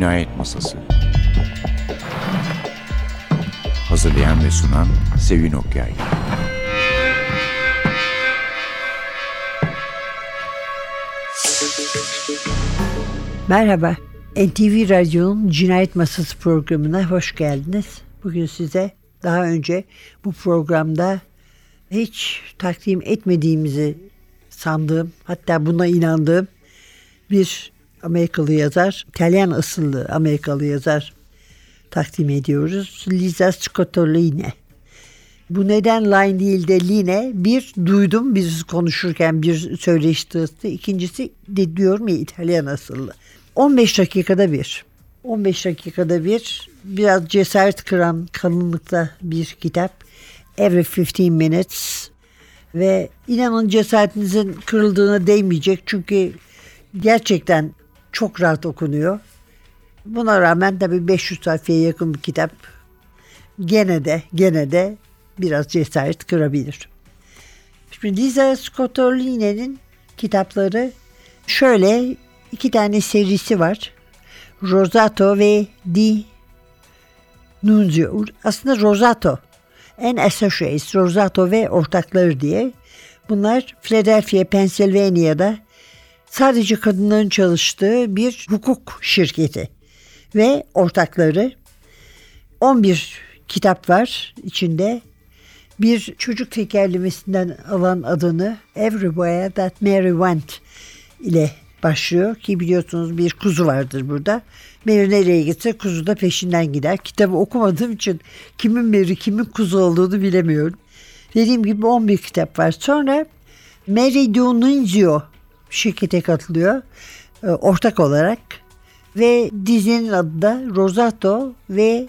Cinayet Masası. Hazırlayan ve sunan Sevin Okyay. Merhaba, NTV Radyo'nun Cinayet Masası programına hoş geldiniz. Bugün size daha önce bu programda hiç takdim etmediğimizi sandığım, hatta buna inandığım bir Amerikalı yazar, İtalyan asıllı Amerikalı yazar takdim ediyoruz. Liza Scottolini. Bu neden line değil de line bir duydum biz konuşurken bir söyleşti. İkincisi de diyorum ya İtalyan asıllı. 15 dakikada bir. 15 dakikada bir biraz cesaret kıran kalınlıkta bir kitap. Every 15 minutes ve inanın cesaretinizin kırıldığına değmeyecek çünkü gerçekten çok rahat okunuyor. Buna rağmen tabii 500 sayfaya yakın bir kitap gene de gene de biraz cesaret kırabilir. Şimdi Liza Scottolini'nin kitapları şöyle iki tane serisi var. Rosato ve Di Nunzio. Aslında Rosato en Associates, Rosato ve ortakları diye. Bunlar Philadelphia, Pennsylvania'da sadece kadınların çalıştığı bir hukuk şirketi ve ortakları 11 kitap var içinde. Bir çocuk tekerlemesinden alan adını Everywhere That Mary Went ile başlıyor ki biliyorsunuz bir kuzu vardır burada. Mary nereye gitse kuzu da peşinden gider. Kitabı okumadığım için kimin Mary kimin kuzu olduğunu bilemiyorum. Dediğim gibi 11 kitap var. Sonra Mary Dionizio şirkete katılıyor e, ortak olarak ve dizinin adı da Rosato ve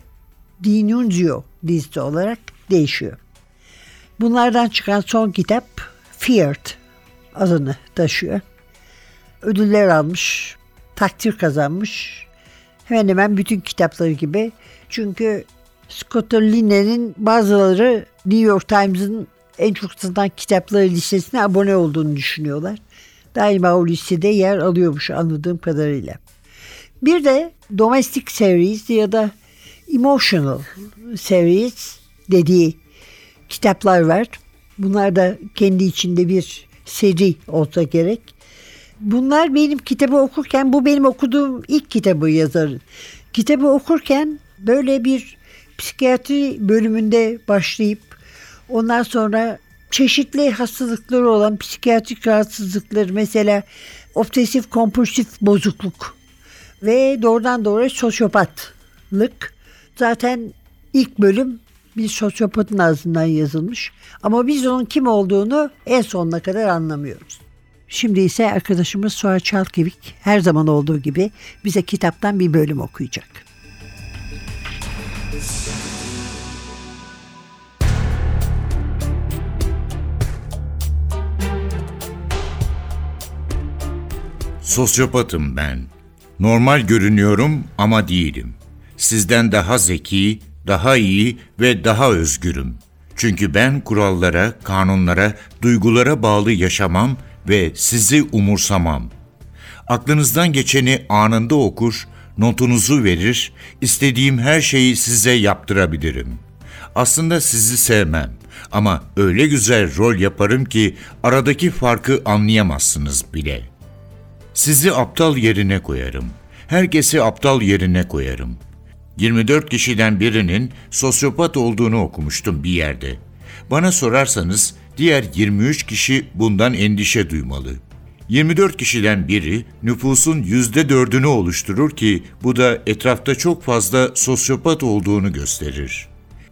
Dinunzio dizisi olarak değişiyor. Bunlardan çıkan son kitap Feared adını taşıyor. Ödüller almış, takdir kazanmış. Hemen hemen bütün kitapları gibi. Çünkü Scottoline'nin bazıları New York Times'ın en çok satılan kitapları listesine abone olduğunu düşünüyorlar. Daima o listede yer alıyormuş anladığım kadarıyla. Bir de Domestic Series ya da Emotional Series dediği kitaplar var. Bunlar da kendi içinde bir seri olsa gerek. Bunlar benim kitabı okurken, bu benim okuduğum ilk kitabı yazarın. Kitabı okurken böyle bir psikiyatri bölümünde başlayıp ondan sonra çeşitli hastalıkları olan psikiyatrik rahatsızlıklar mesela obsesif kompulsif bozukluk ve doğrudan doğruya sosyopatlık. Zaten ilk bölüm bir sosyopatın ağzından yazılmış ama biz onun kim olduğunu en sonuna kadar anlamıyoruz. Şimdi ise arkadaşımız Suat Çalkevik her zaman olduğu gibi bize kitaptan bir bölüm okuyacak. Sosyopatım ben. Normal görünüyorum ama değilim. Sizden daha zeki, daha iyi ve daha özgürüm. Çünkü ben kurallara, kanunlara, duygulara bağlı yaşamam ve sizi umursamam. Aklınızdan geçeni anında okur, notunuzu verir, istediğim her şeyi size yaptırabilirim. Aslında sizi sevmem ama öyle güzel rol yaparım ki aradaki farkı anlayamazsınız bile. Sizi aptal yerine koyarım. Herkesi aptal yerine koyarım. 24 kişiden birinin sosyopat olduğunu okumuştum bir yerde. Bana sorarsanız diğer 23 kişi bundan endişe duymalı. 24 kişiden biri nüfusun %4'ünü oluşturur ki bu da etrafta çok fazla sosyopat olduğunu gösterir.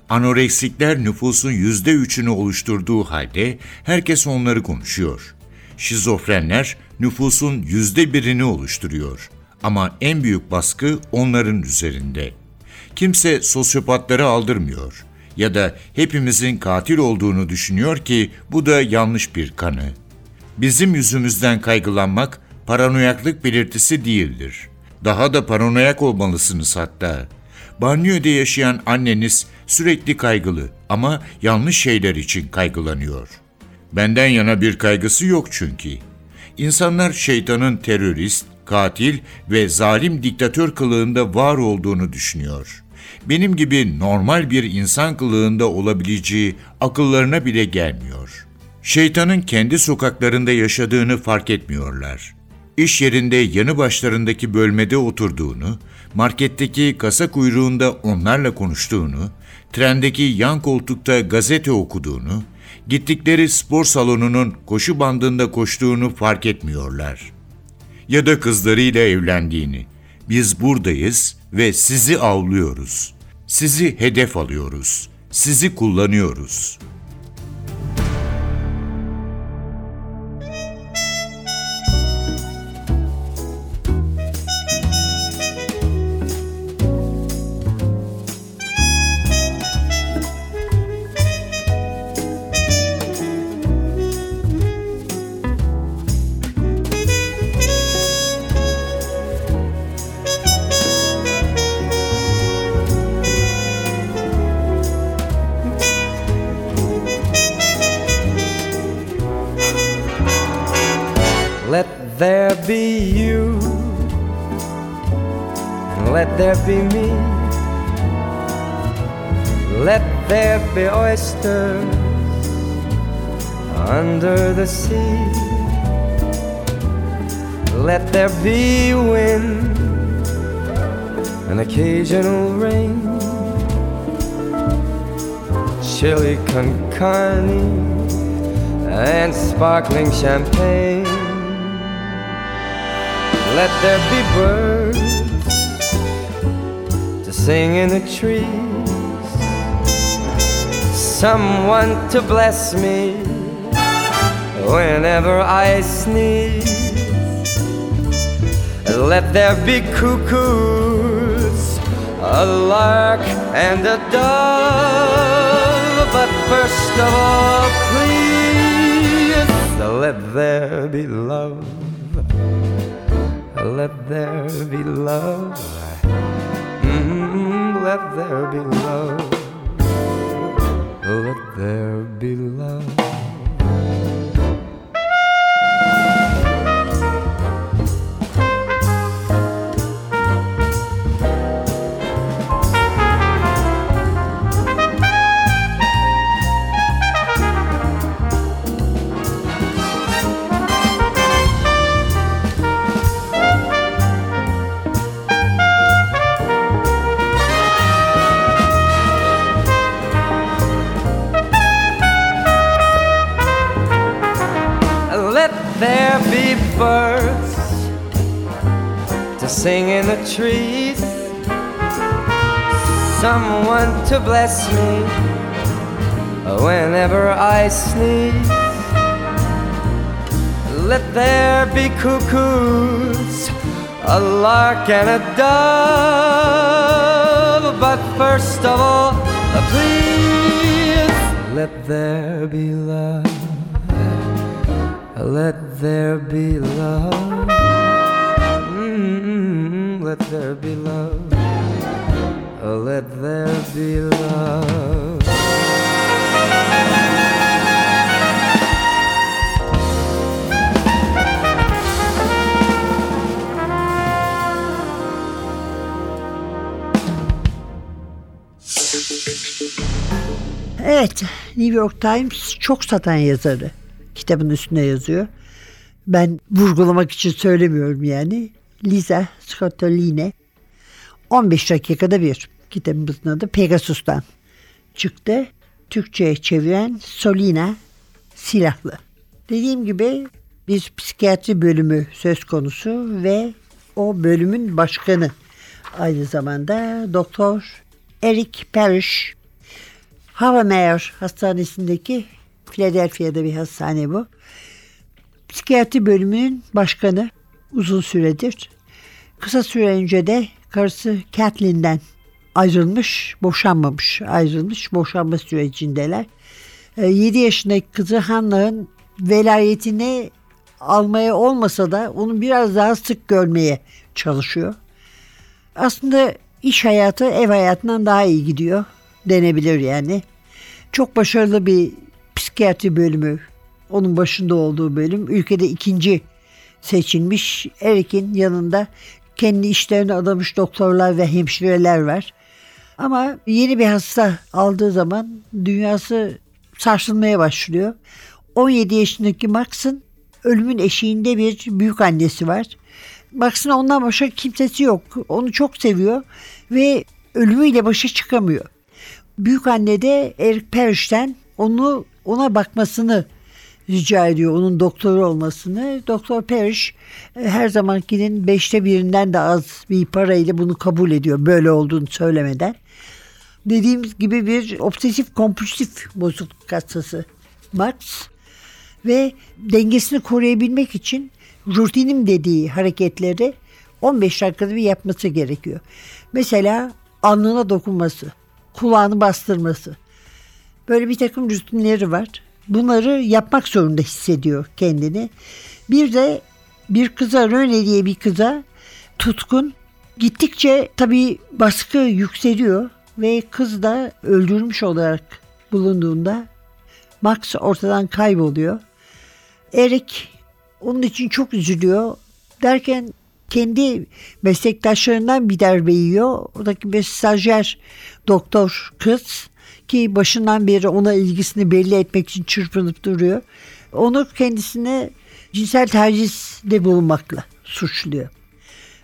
Anoreksikler nüfusun %3'ünü oluşturduğu halde herkes onları konuşuyor. Şizofrenler nüfusun %1'ini oluşturuyor ama en büyük baskı onların üzerinde. Kimse sosyopatları aldırmıyor ya da hepimizin katil olduğunu düşünüyor ki bu da yanlış bir kanı. Bizim yüzümüzden kaygılanmak paranoyaklık belirtisi değildir. Daha da paranoyak olmalısınız hatta. Banyoda yaşayan anneniz sürekli kaygılı ama yanlış şeyler için kaygılanıyor. Benden yana bir kaygısı yok çünkü. İnsanlar şeytanın terörist, katil ve zalim diktatör kılığında var olduğunu düşünüyor. Benim gibi normal bir insan kılığında olabileceği akıllarına bile gelmiyor. Şeytanın kendi sokaklarında yaşadığını fark etmiyorlar. İş yerinde yanı başlarındaki bölmede oturduğunu, marketteki kasa kuyruğunda onlarla konuştuğunu, trendeki yan koltukta gazete okuduğunu, gittikleri spor salonunun koşu bandında koştuğunu fark etmiyorlar. Ya da kızlarıyla evlendiğini. Biz buradayız ve sizi avlıyoruz. Sizi hedef alıyoruz. Sizi kullanıyoruz. Sea. Let there be wind and occasional rain. Chili con carne and sparkling champagne. Let there be birds to sing in the trees, someone to bless me whenever I sneeze. Let there be cuckoos, a lark, and a dove. But first of all, please, let there be love. Let there be love. Mm, let there be love. Let there be love. Be birds to sing in the trees, someone to bless me whenever I sneeze. Let there be cuckoos, a lark and a dove. But first of all, please let there be love. Let there be love. Mm, let there be love. Let there be love. Evet, New York Times çok satan yazarı. Kitabın üstüne yazıyor. Ben vurgulamak için söylemiyorum yani. Lisa Scottolini 15 dakikada bir kitabımızın adı Pegasus'tan çıktı. Türkçe'ye çeviren Solina Silahlı. Dediğim gibi bir psikiyatri bölümü söz konusu ve o bölümün başkanı aynı zamanda Doktor Eric Parrish Havamere Hastanesi'ndeki Philadelphia'da bir hastane bu. Psikiyatri bölümünün başkanı uzun süredir. Kısa süre önce de karısı Kathleen'den ayrılmış, boşanmamış, ayrılmış, boşanma sürecindeler. 7 yaşındaki kızı Hannah'ın velayetini almaya olmasa da onu biraz daha sık görmeye çalışıyor. Aslında iş hayatı ev hayatından daha iyi gidiyor denebilir yani. Çok başarılı bir psikiyatri bölümü onun başında olduğu bölüm ülkede ikinci seçilmiş. Eric'in yanında kendi işlerini adamış doktorlar ve hemşireler var. Ama yeni bir hasta aldığı zaman dünyası sarsılmaya başlıyor. 17 yaşındaki Max'ın ölümün eşiğinde bir büyük annesi var. Max'ın ondan başka kimsesi yok. Onu çok seviyor ve ölümüyle başa çıkamıyor. Büyük anne de Eric Parrish'ten onu ona bakmasını rica ediyor onun doktoru olmasını. Doktor Parrish e, her zamankinin beşte birinden de az bir parayla bunu kabul ediyor böyle olduğunu söylemeden. Dediğimiz gibi bir obsesif kompulsif bozukluk hastası Max ve dengesini koruyabilmek için rutinim dediği hareketleri 15 dakikada bir yapması gerekiyor. Mesela alnına dokunması, kulağını bastırması. Böyle bir takım rutinleri var. Bunları yapmak zorunda hissediyor kendini. Bir de bir kıza, Röne diye bir kıza tutkun. Gittikçe tabii baskı yükseliyor ve kız da öldürmüş olarak bulunduğunda Max ortadan kayboluyor. Eric onun için çok üzülüyor. Derken kendi meslektaşlarından bir darbe yiyor. Oradaki bir stajyer doktor kız ki başından beri ona ilgisini belli etmek için çırpınıp duruyor. Onu kendisine cinsel tacizde bulunmakla suçluyor.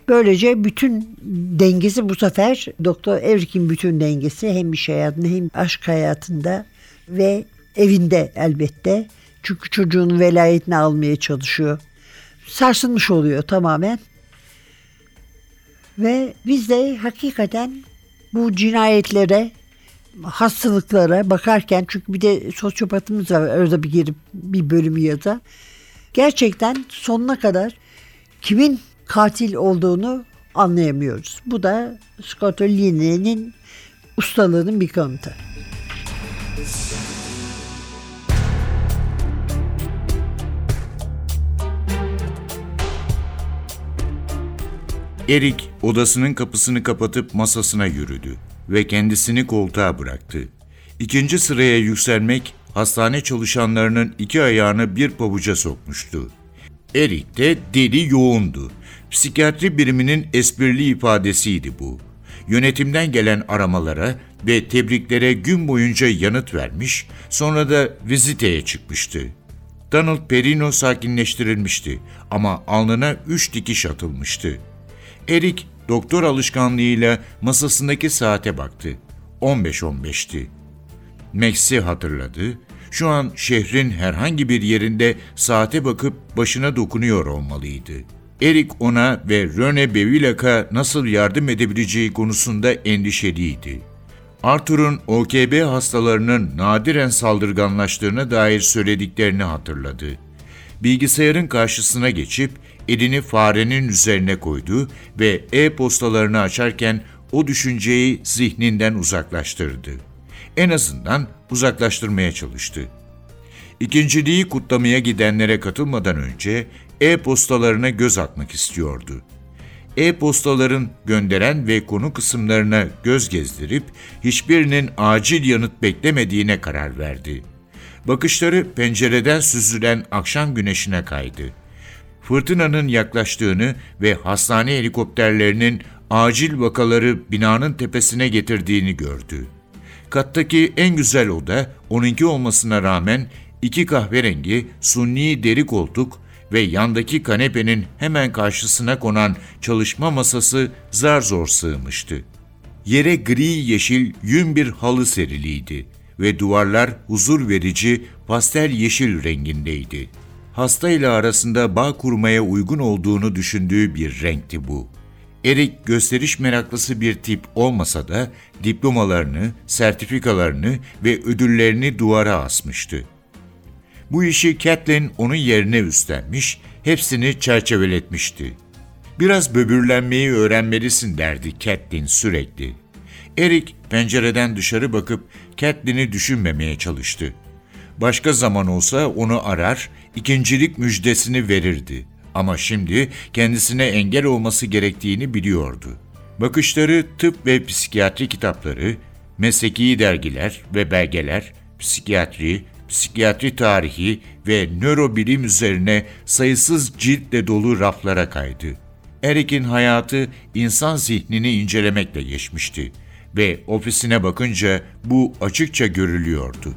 Böylece bütün dengesi bu sefer Doktor Erik'in bütün dengesi hem iş hayatında hem aşk hayatında ve evinde elbette. Çünkü çocuğun velayetini almaya çalışıyor. Sarsılmış oluyor tamamen. Ve biz de hakikaten bu cinayetlere, hastalıklara bakarken çünkü bir de sosyopatımız var arada bir girip bir bölümü yaza. Gerçekten sonuna kadar kimin katil olduğunu anlayamıyoruz. Bu da Scottolini'nin ustalığının bir kanıtı. Erik odasının kapısını kapatıp masasına yürüdü ve kendisini koltuğa bıraktı. İkinci sıraya yükselmek hastane çalışanlarının iki ayağını bir pabuca sokmuştu. Erik de deli yoğundu. Psikiyatri biriminin esprili ifadesiydi bu. Yönetimden gelen aramalara ve tebriklere gün boyunca yanıt vermiş, sonra da viziteye çıkmıştı. Donald Perino sakinleştirilmişti ama alnına üç dikiş atılmıştı. Erik doktor alışkanlığıyla masasındaki saate baktı. 15-15'ti. Max'i hatırladı. Şu an şehrin herhangi bir yerinde saate bakıp başına dokunuyor olmalıydı. Erik ona ve Rene Bevilac'a nasıl yardım edebileceği konusunda endişeliydi. Arthur'un OKB hastalarının nadiren saldırganlaştığına dair söylediklerini hatırladı. Bilgisayarın karşısına geçip elini farenin üzerine koydu ve e-postalarını açarken o düşünceyi zihninden uzaklaştırdı. En azından uzaklaştırmaya çalıştı. İkinciliği kutlamaya gidenlere katılmadan önce e-postalarına göz atmak istiyordu. E-postaların gönderen ve konu kısımlarına göz gezdirip hiçbirinin acil yanıt beklemediğine karar verdi. Bakışları pencereden süzülen akşam güneşine kaydı. Fırtınanın yaklaştığını ve hastane helikopterlerinin acil vakaları binanın tepesine getirdiğini gördü. Kattaki en güzel oda onunki olmasına rağmen iki kahverengi sunni deri koltuk ve yandaki kanepenin hemen karşısına konan çalışma masası zar zor sığmıştı. Yere gri yeşil yün bir halı seriliydi ve duvarlar huzur verici pastel yeşil rengindeydi. Hasta ile arasında bağ kurmaya uygun olduğunu düşündüğü bir renkti bu. Erik gösteriş meraklısı bir tip olmasa da diplomalarını, sertifikalarını ve ödüllerini duvara asmıştı. Bu işi Kathleen onun yerine üstlenmiş, hepsini çerçeveletmişti. Biraz böbürlenmeyi öğrenmelisin derdi Kathleen sürekli. Erik pencereden dışarı bakıp Kathleen'i düşünmemeye çalıştı. Başka zaman olsa onu arar, ikincilik müjdesini verirdi. Ama şimdi kendisine engel olması gerektiğini biliyordu. Bakışları tıp ve psikiyatri kitapları, mesleki dergiler ve belgeler, psikiyatri, psikiyatri tarihi ve nörobilim üzerine sayısız ciltle dolu raflara kaydı. Erik'in hayatı insan zihnini incelemekle geçmişti ve ofisine bakınca bu açıkça görülüyordu.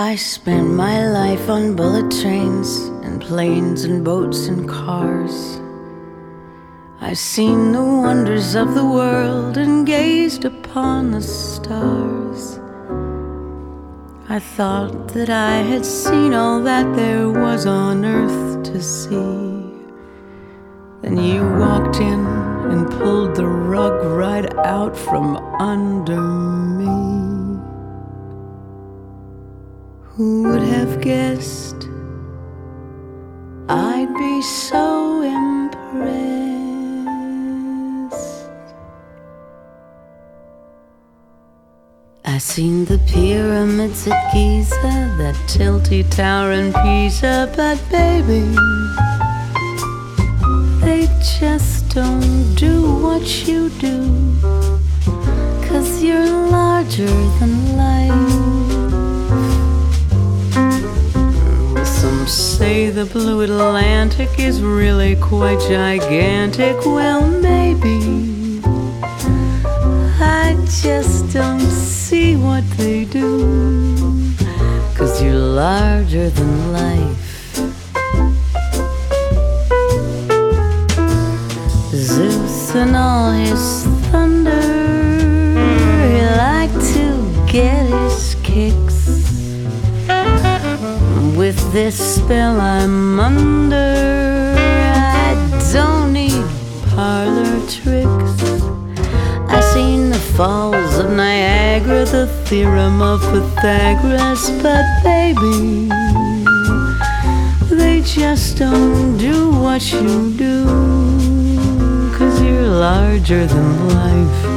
I spent my life on bullet trains and planes and boats and cars. I've seen the wonders of the world and gazed upon the stars. I thought that I had seen all that there was on earth to see. Then you walked in and pulled the rug right out from under me. Who would have guessed I'd be so impressed? I seen the pyramids at Giza, that tilty tower in Pisa, but baby, they just don't do what you do. Cause you're larger than life. Say the blue Atlantic is really quite gigantic. Well, maybe I just don't see what they do. Cause you're larger than life. Zeus and all his thunder, this spell I'm under, I don't need parlor tricks. I've seen the falls of Niagara, the theorem of Pythagoras, but baby, they just don't do what you do, cause you're larger than life.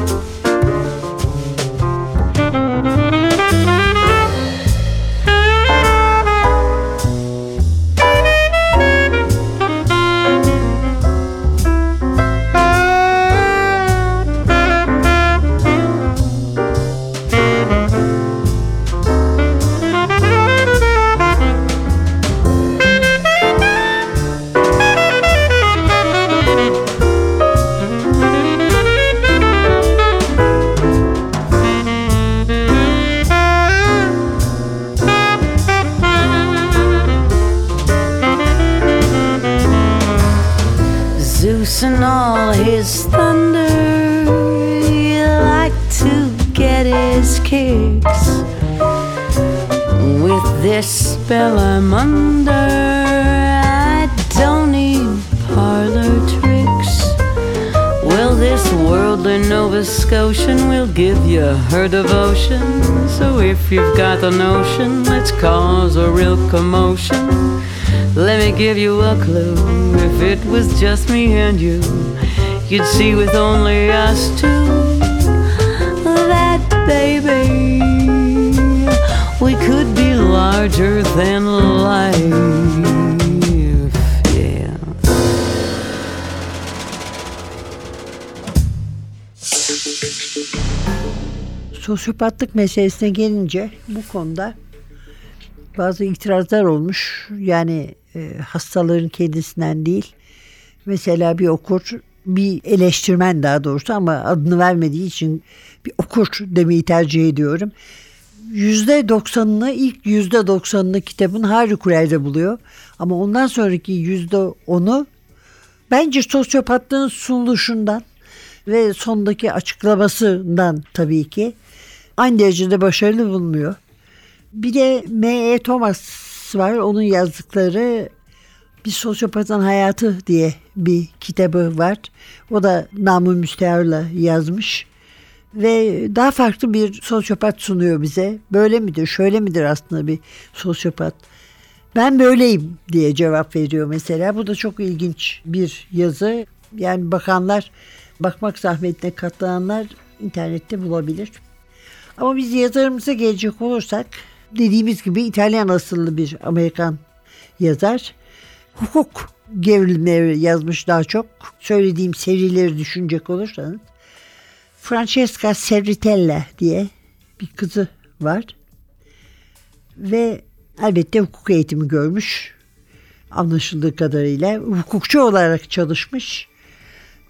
This worldly Nova Scotian will give you her devotion. So if you've got the notion, let's cause a real commotion. Let me give you a clue. If it was just me and you, you'd see with only us two that, baby, we could be larger than life. Sosyopatlık meselesine gelince bu konuda bazı itirazlar olmuş. Yani e, hastaların kendisinden değil. Mesela bir okur, bir eleştirmen daha doğrusu ama adını vermediği için bir okur demeyi tercih ediyorum. Yüzde doksanını ilk yüzde doksanını kitabın harikulade buluyor. Ama ondan sonraki yüzde onu bence sosyopatlığın sunuluşundan ve sondaki açıklamasından tabii ki aynı derecede başarılı bulmuyor. Bir de M.E. Thomas var. Onun yazdıkları Bir Sosyopatın Hayatı diye bir kitabı var. O da namı müsteharla yazmış. Ve daha farklı bir sosyopat sunuyor bize. Böyle midir, şöyle midir aslında bir sosyopat? Ben böyleyim diye cevap veriyor mesela. Bu da çok ilginç bir yazı. Yani bakanlar, bakmak zahmetine katlananlar internette bulabilir. Ama biz yazarımıza gelecek olursak dediğimiz gibi İtalyan asıllı bir Amerikan yazar. hukuk gerilimleri yazmış daha çok. Söylediğim serileri düşünecek olursanız. Francesca Serritella diye bir kızı var. Ve elbette hukuk eğitimi görmüş. Anlaşıldığı kadarıyla hukukçu olarak çalışmış.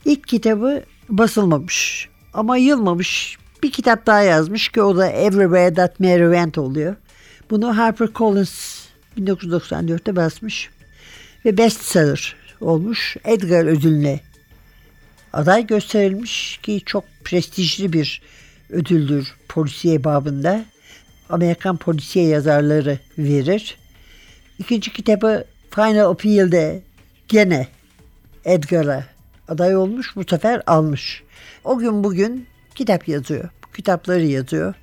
İlk kitabı basılmamış ama yılmamış. Bir kitap daha yazmış ki o da Everywhere That Mary Went oluyor. Bunu HarperCollins 1994'te basmış ve bestseller olmuş. Edgar ödülüne aday gösterilmiş ki çok prestijli bir ödüldür polisiye babında. Amerikan polisiye yazarları verir. İkinci kitabı Final Appeal'de gene Edgar'a aday olmuş bu sefer almış. O gün bugün kitap yazıyor. Kitapları yazıyor.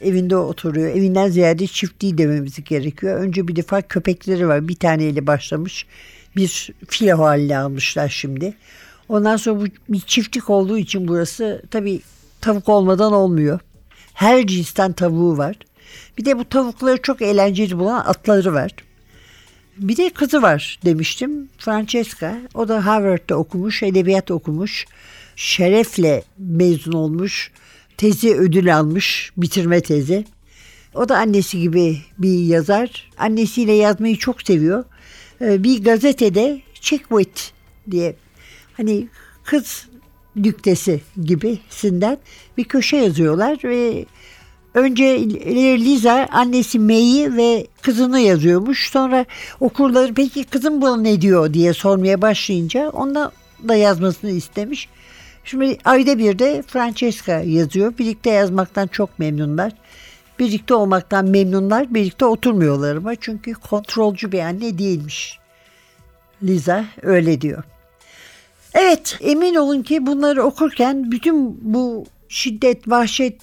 Evinde oturuyor. Evinden ziyade çiftliği dememiz gerekiyor. Önce bir defa köpekleri var. Bir taneyle başlamış. Bir filo haline almışlar şimdi. Ondan sonra bu bir çiftlik olduğu için burası tabii tavuk olmadan olmuyor. Her cinsten tavuğu var. Bir de bu tavukları çok eğlenceli bulan atları var. Bir de kızı var demiştim. Francesca. O da Harvard'da okumuş, edebiyat okumuş. Şerefle mezun olmuş. Tezi ödül almış, bitirme tezi. O da annesi gibi bir yazar. Annesiyle yazmayı çok seviyor. Ee, Bir gazetede Chick Wit diye hani kız nüktesi gibisinden bir köşe yazıyorlar ve Önce Liza annesi May'i ve kızını yazıyormuş. Sonra okurları peki kızım bunu ne diyor diye sormaya başlayınca ondan da yazmasını istemiş. Şimdi ayda bir de Francesca yazıyor. Birlikte yazmaktan çok memnunlar. Birlikte olmaktan memnunlar. Birlikte oturmuyorlar ama çünkü kontrolcü bir anne değilmiş. Liza öyle diyor. Evet emin olun ki bunları okurken bütün bu şiddet, vahşet,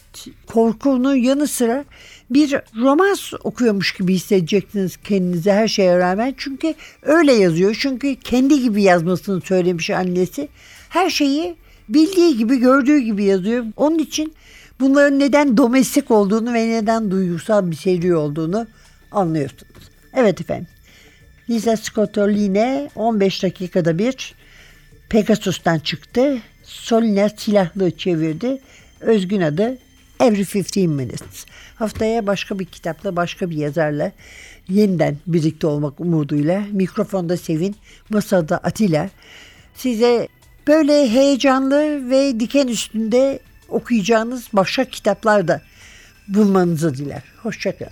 korkunun yanı sıra bir romans okuyormuş gibi hissedeceksiniz kendinize her şeye rağmen. Çünkü öyle yazıyor. Çünkü kendi gibi yazmasını söylemiş annesi. Her şeyi bildiği gibi, gördüğü gibi yazıyor. Onun için bunların neden domestik olduğunu ve neden duygusal bir seri olduğunu anlıyorsunuz. Evet efendim. Lisa Scottolini 15 dakikada bir Pegasus'tan çıktı. Solina silahlı çevirdi. Özgün adı Every 15 Minutes. Haftaya başka bir kitapla, başka bir yazarla yeniden birlikte olmak umuduyla mikrofonda Sevin, masada Atilla. Size böyle heyecanlı ve diken üstünde okuyacağınız başka kitaplar da bulmanızı diler. Hoşçakalın.